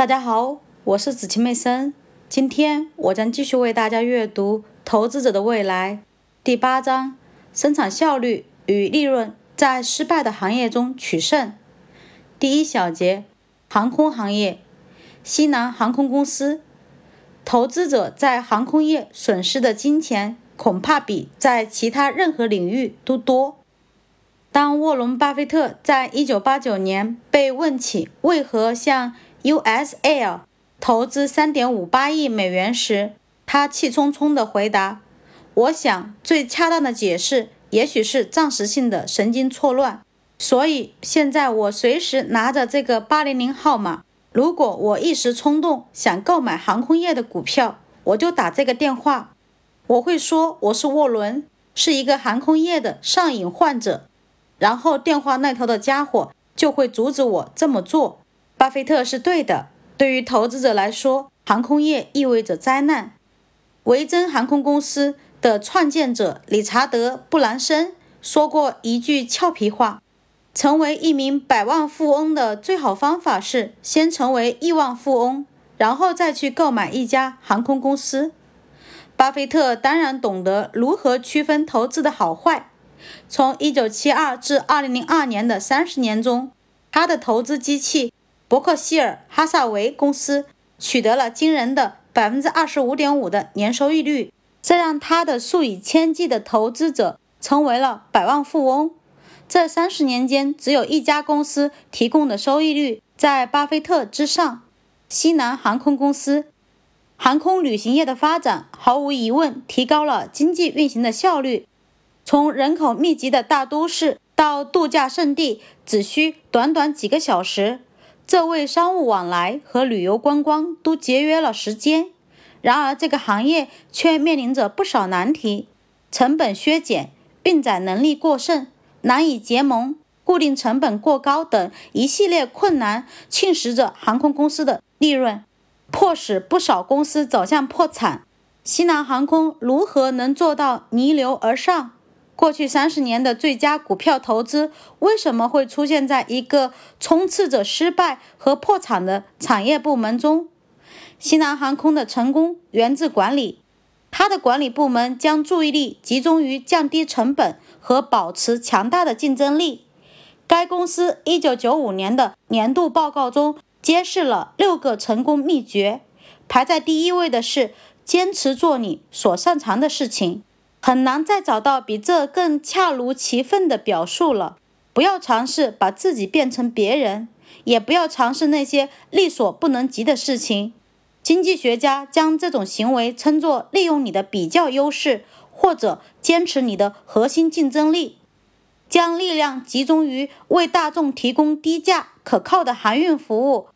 大家好，我是子晴妹森。今天我将继续为大家阅读《投资者的未来》第八章：生产效率与利润在失败的行业中取胜。第一小节：航空行业，西南航空公司。投资者在航空业损失的金钱恐怕比在其他任何领域都多。当沃伦·巴菲特在1989年被问起为何向 USL 投资3.58亿美元时，他气冲冲地回答：“我想最恰当的解释也许是暂时性的神经错乱。所以现在我随时拿着这个800号码。如果我一时冲动想购买航空业的股票，我就打这个电话。我会说我是沃伦，是一个航空业的上瘾患者。然后电话那头的家伙就会阻止我这么做。”巴菲特是对的。对于投资者来说，航空业意味着灾难。维珍航空公司的创建者理查德·布兰森说过一句俏皮话：“成为一名百万富翁的最好方法是先成为亿万富翁，然后再去购买一家航空公司。”巴菲特当然懂得如何区分投资的好坏。从1972至2002年的三十年中，他的投资机器。伯克希尔哈萨维公司取得了惊人的百分之二十五点五的年收益率，这让他的数以千计的投资者成为了百万富翁。这三十年间，只有一家公司提供的收益率在巴菲特之上——西南航空公司。航空旅行业的发展毫无疑问提高了经济运行的效率。从人口密集的大都市到度假胜地，只需短短几个小时。这为商务往来和旅游观光都节约了时间。然而，这个行业却面临着不少难题：成本削减、运载能力过剩、难以结盟、固定成本过高等一系列困难侵蚀着航空公司的利润，迫使不少公司走向破产。西南航空如何能做到逆流而上？过去三十年的最佳股票投资为什么会出现在一个充斥着失败和破产的产业部门中？西南航空的成功源自管理，它的管理部门将注意力集中于降低成本和保持强大的竞争力。该公司1995年的年度报告中揭示了六个成功秘诀，排在第一位的是坚持做你所擅长的事情。很难再找到比这更恰如其分的表述了。不要尝试把自己变成别人，也不要尝试那些力所不能及的事情。经济学家将这种行为称作利用你的比较优势，或者坚持你的核心竞争力。将力量集中于为大众提供低价可靠的航运服务。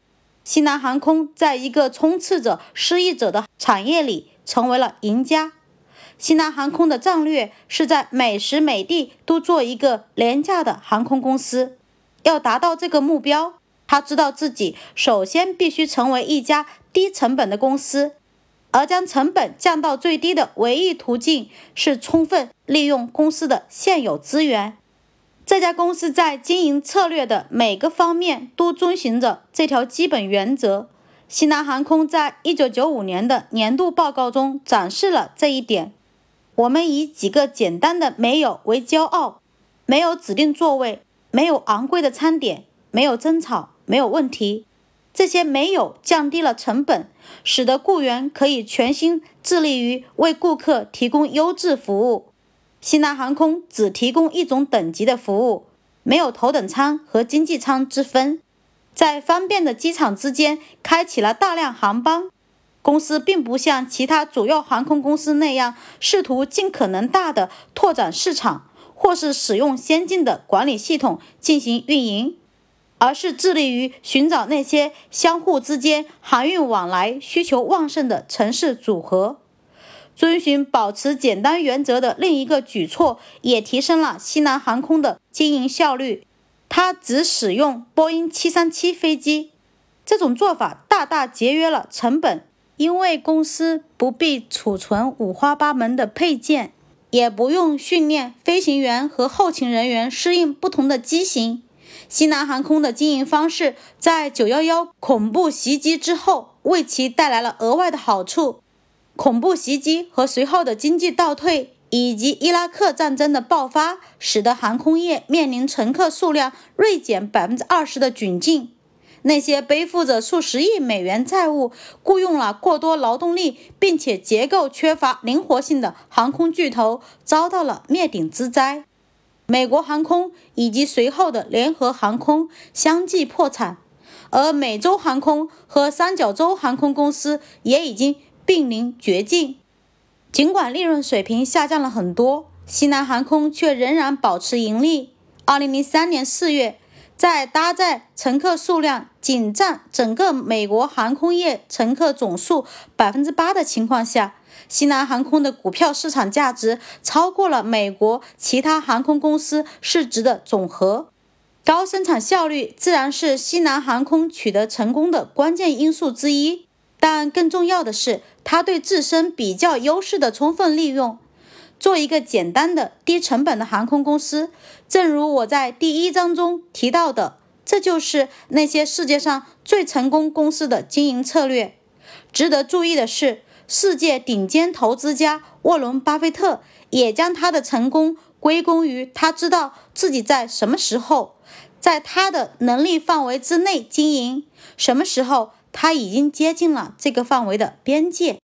西南航空在一个充斥着失意者的产业里成为了赢家。西南航空的战略是在每时每地都做一个廉价的航空公司。要达到这个目标，他知道自己首先必须成为一家低成本的公司，而将成本降到最低的唯一途径是充分利用公司的现有资源。这家公司在经营策略的每个方面都遵循着这条基本原则。西南航空在1995年的年度报告中展示了这一点。我们以几个简单的没有为骄傲：没有指定座位，没有昂贵的餐点，没有争吵，没有问题。这些没有降低了成本，使得雇员可以全心致力于为顾客提供优质服务。西南航空只提供一种等级的服务，没有头等舱和经济舱之分，在方便的机场之间开启了大量航班。公司并不像其他主要航空公司那样试图尽可能大的拓展市场，或是使用先进的管理系统进行运营，而是致力于寻找那些相互之间航运往来需求旺盛的城市组合。遵循保持简单原则的另一个举措也提升了西南航空的经营效率。它只使用波音737飞机，这种做法大大节约了成本。因为公司不必储存五花八门的配件，也不用训练飞行员和后勤人员适应不同的机型，西南航空的经营方式在911恐怖袭击之后，为其带来了额外的好处。恐怖袭击和随后的经济倒退，以及伊拉克战争的爆发，使得航空业面临乘客数量锐减百分之二十的窘境。那些背负着数十亿美元债务、雇佣了过多劳动力，并且结构缺乏灵活性的航空巨头，遭到了灭顶之灾。美国航空以及随后的联合航空相继破产，而美洲航空和三角洲航空公司也已经濒临绝境。尽管利润水平下降了很多，西南航空却仍然保持盈利。二零零三年四月。在搭载乘客数量仅占整个美国航空业乘客总数百分之八的情况下，西南航空的股票市场价值超过了美国其他航空公司市值的总和。高生产效率自然是西南航空取得成功的关键因素之一，但更重要的是它对自身比较优势的充分利用。做一个简单的、低成本的航空公司，正如我在第一章中提到的，这就是那些世界上最成功公司的经营策略。值得注意的是，世界顶尖投资家沃伦·巴菲特也将他的成功归功于他知道自己在什么时候在他的能力范围之内经营，什么时候他已经接近了这个范围的边界。